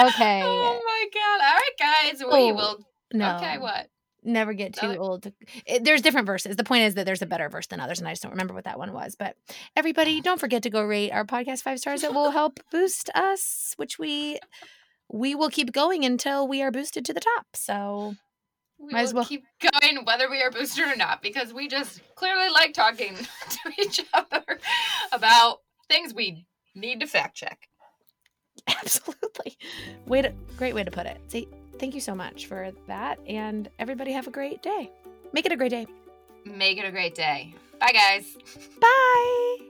okay. Oh my god! All right, guys, we Oh, will. No. Okay, what? Never get too Oh. old. It, eh, there's different verses. The point is that there's a better verse than others, and I just don't remember what that one was. But everybody, don't forget to go rate our podcast five stars. It will help boost us, which we we will keep going until we are boosted to the top. So We Might as well. keep going whether we are boosted or not because we just clearly like talking to each other about things we need to fact check. absolutely, way to great way to put it. See, thank you so much for that, and everybody have a great day. Make it a great day. Make it a great day. Bye, guys. Bye.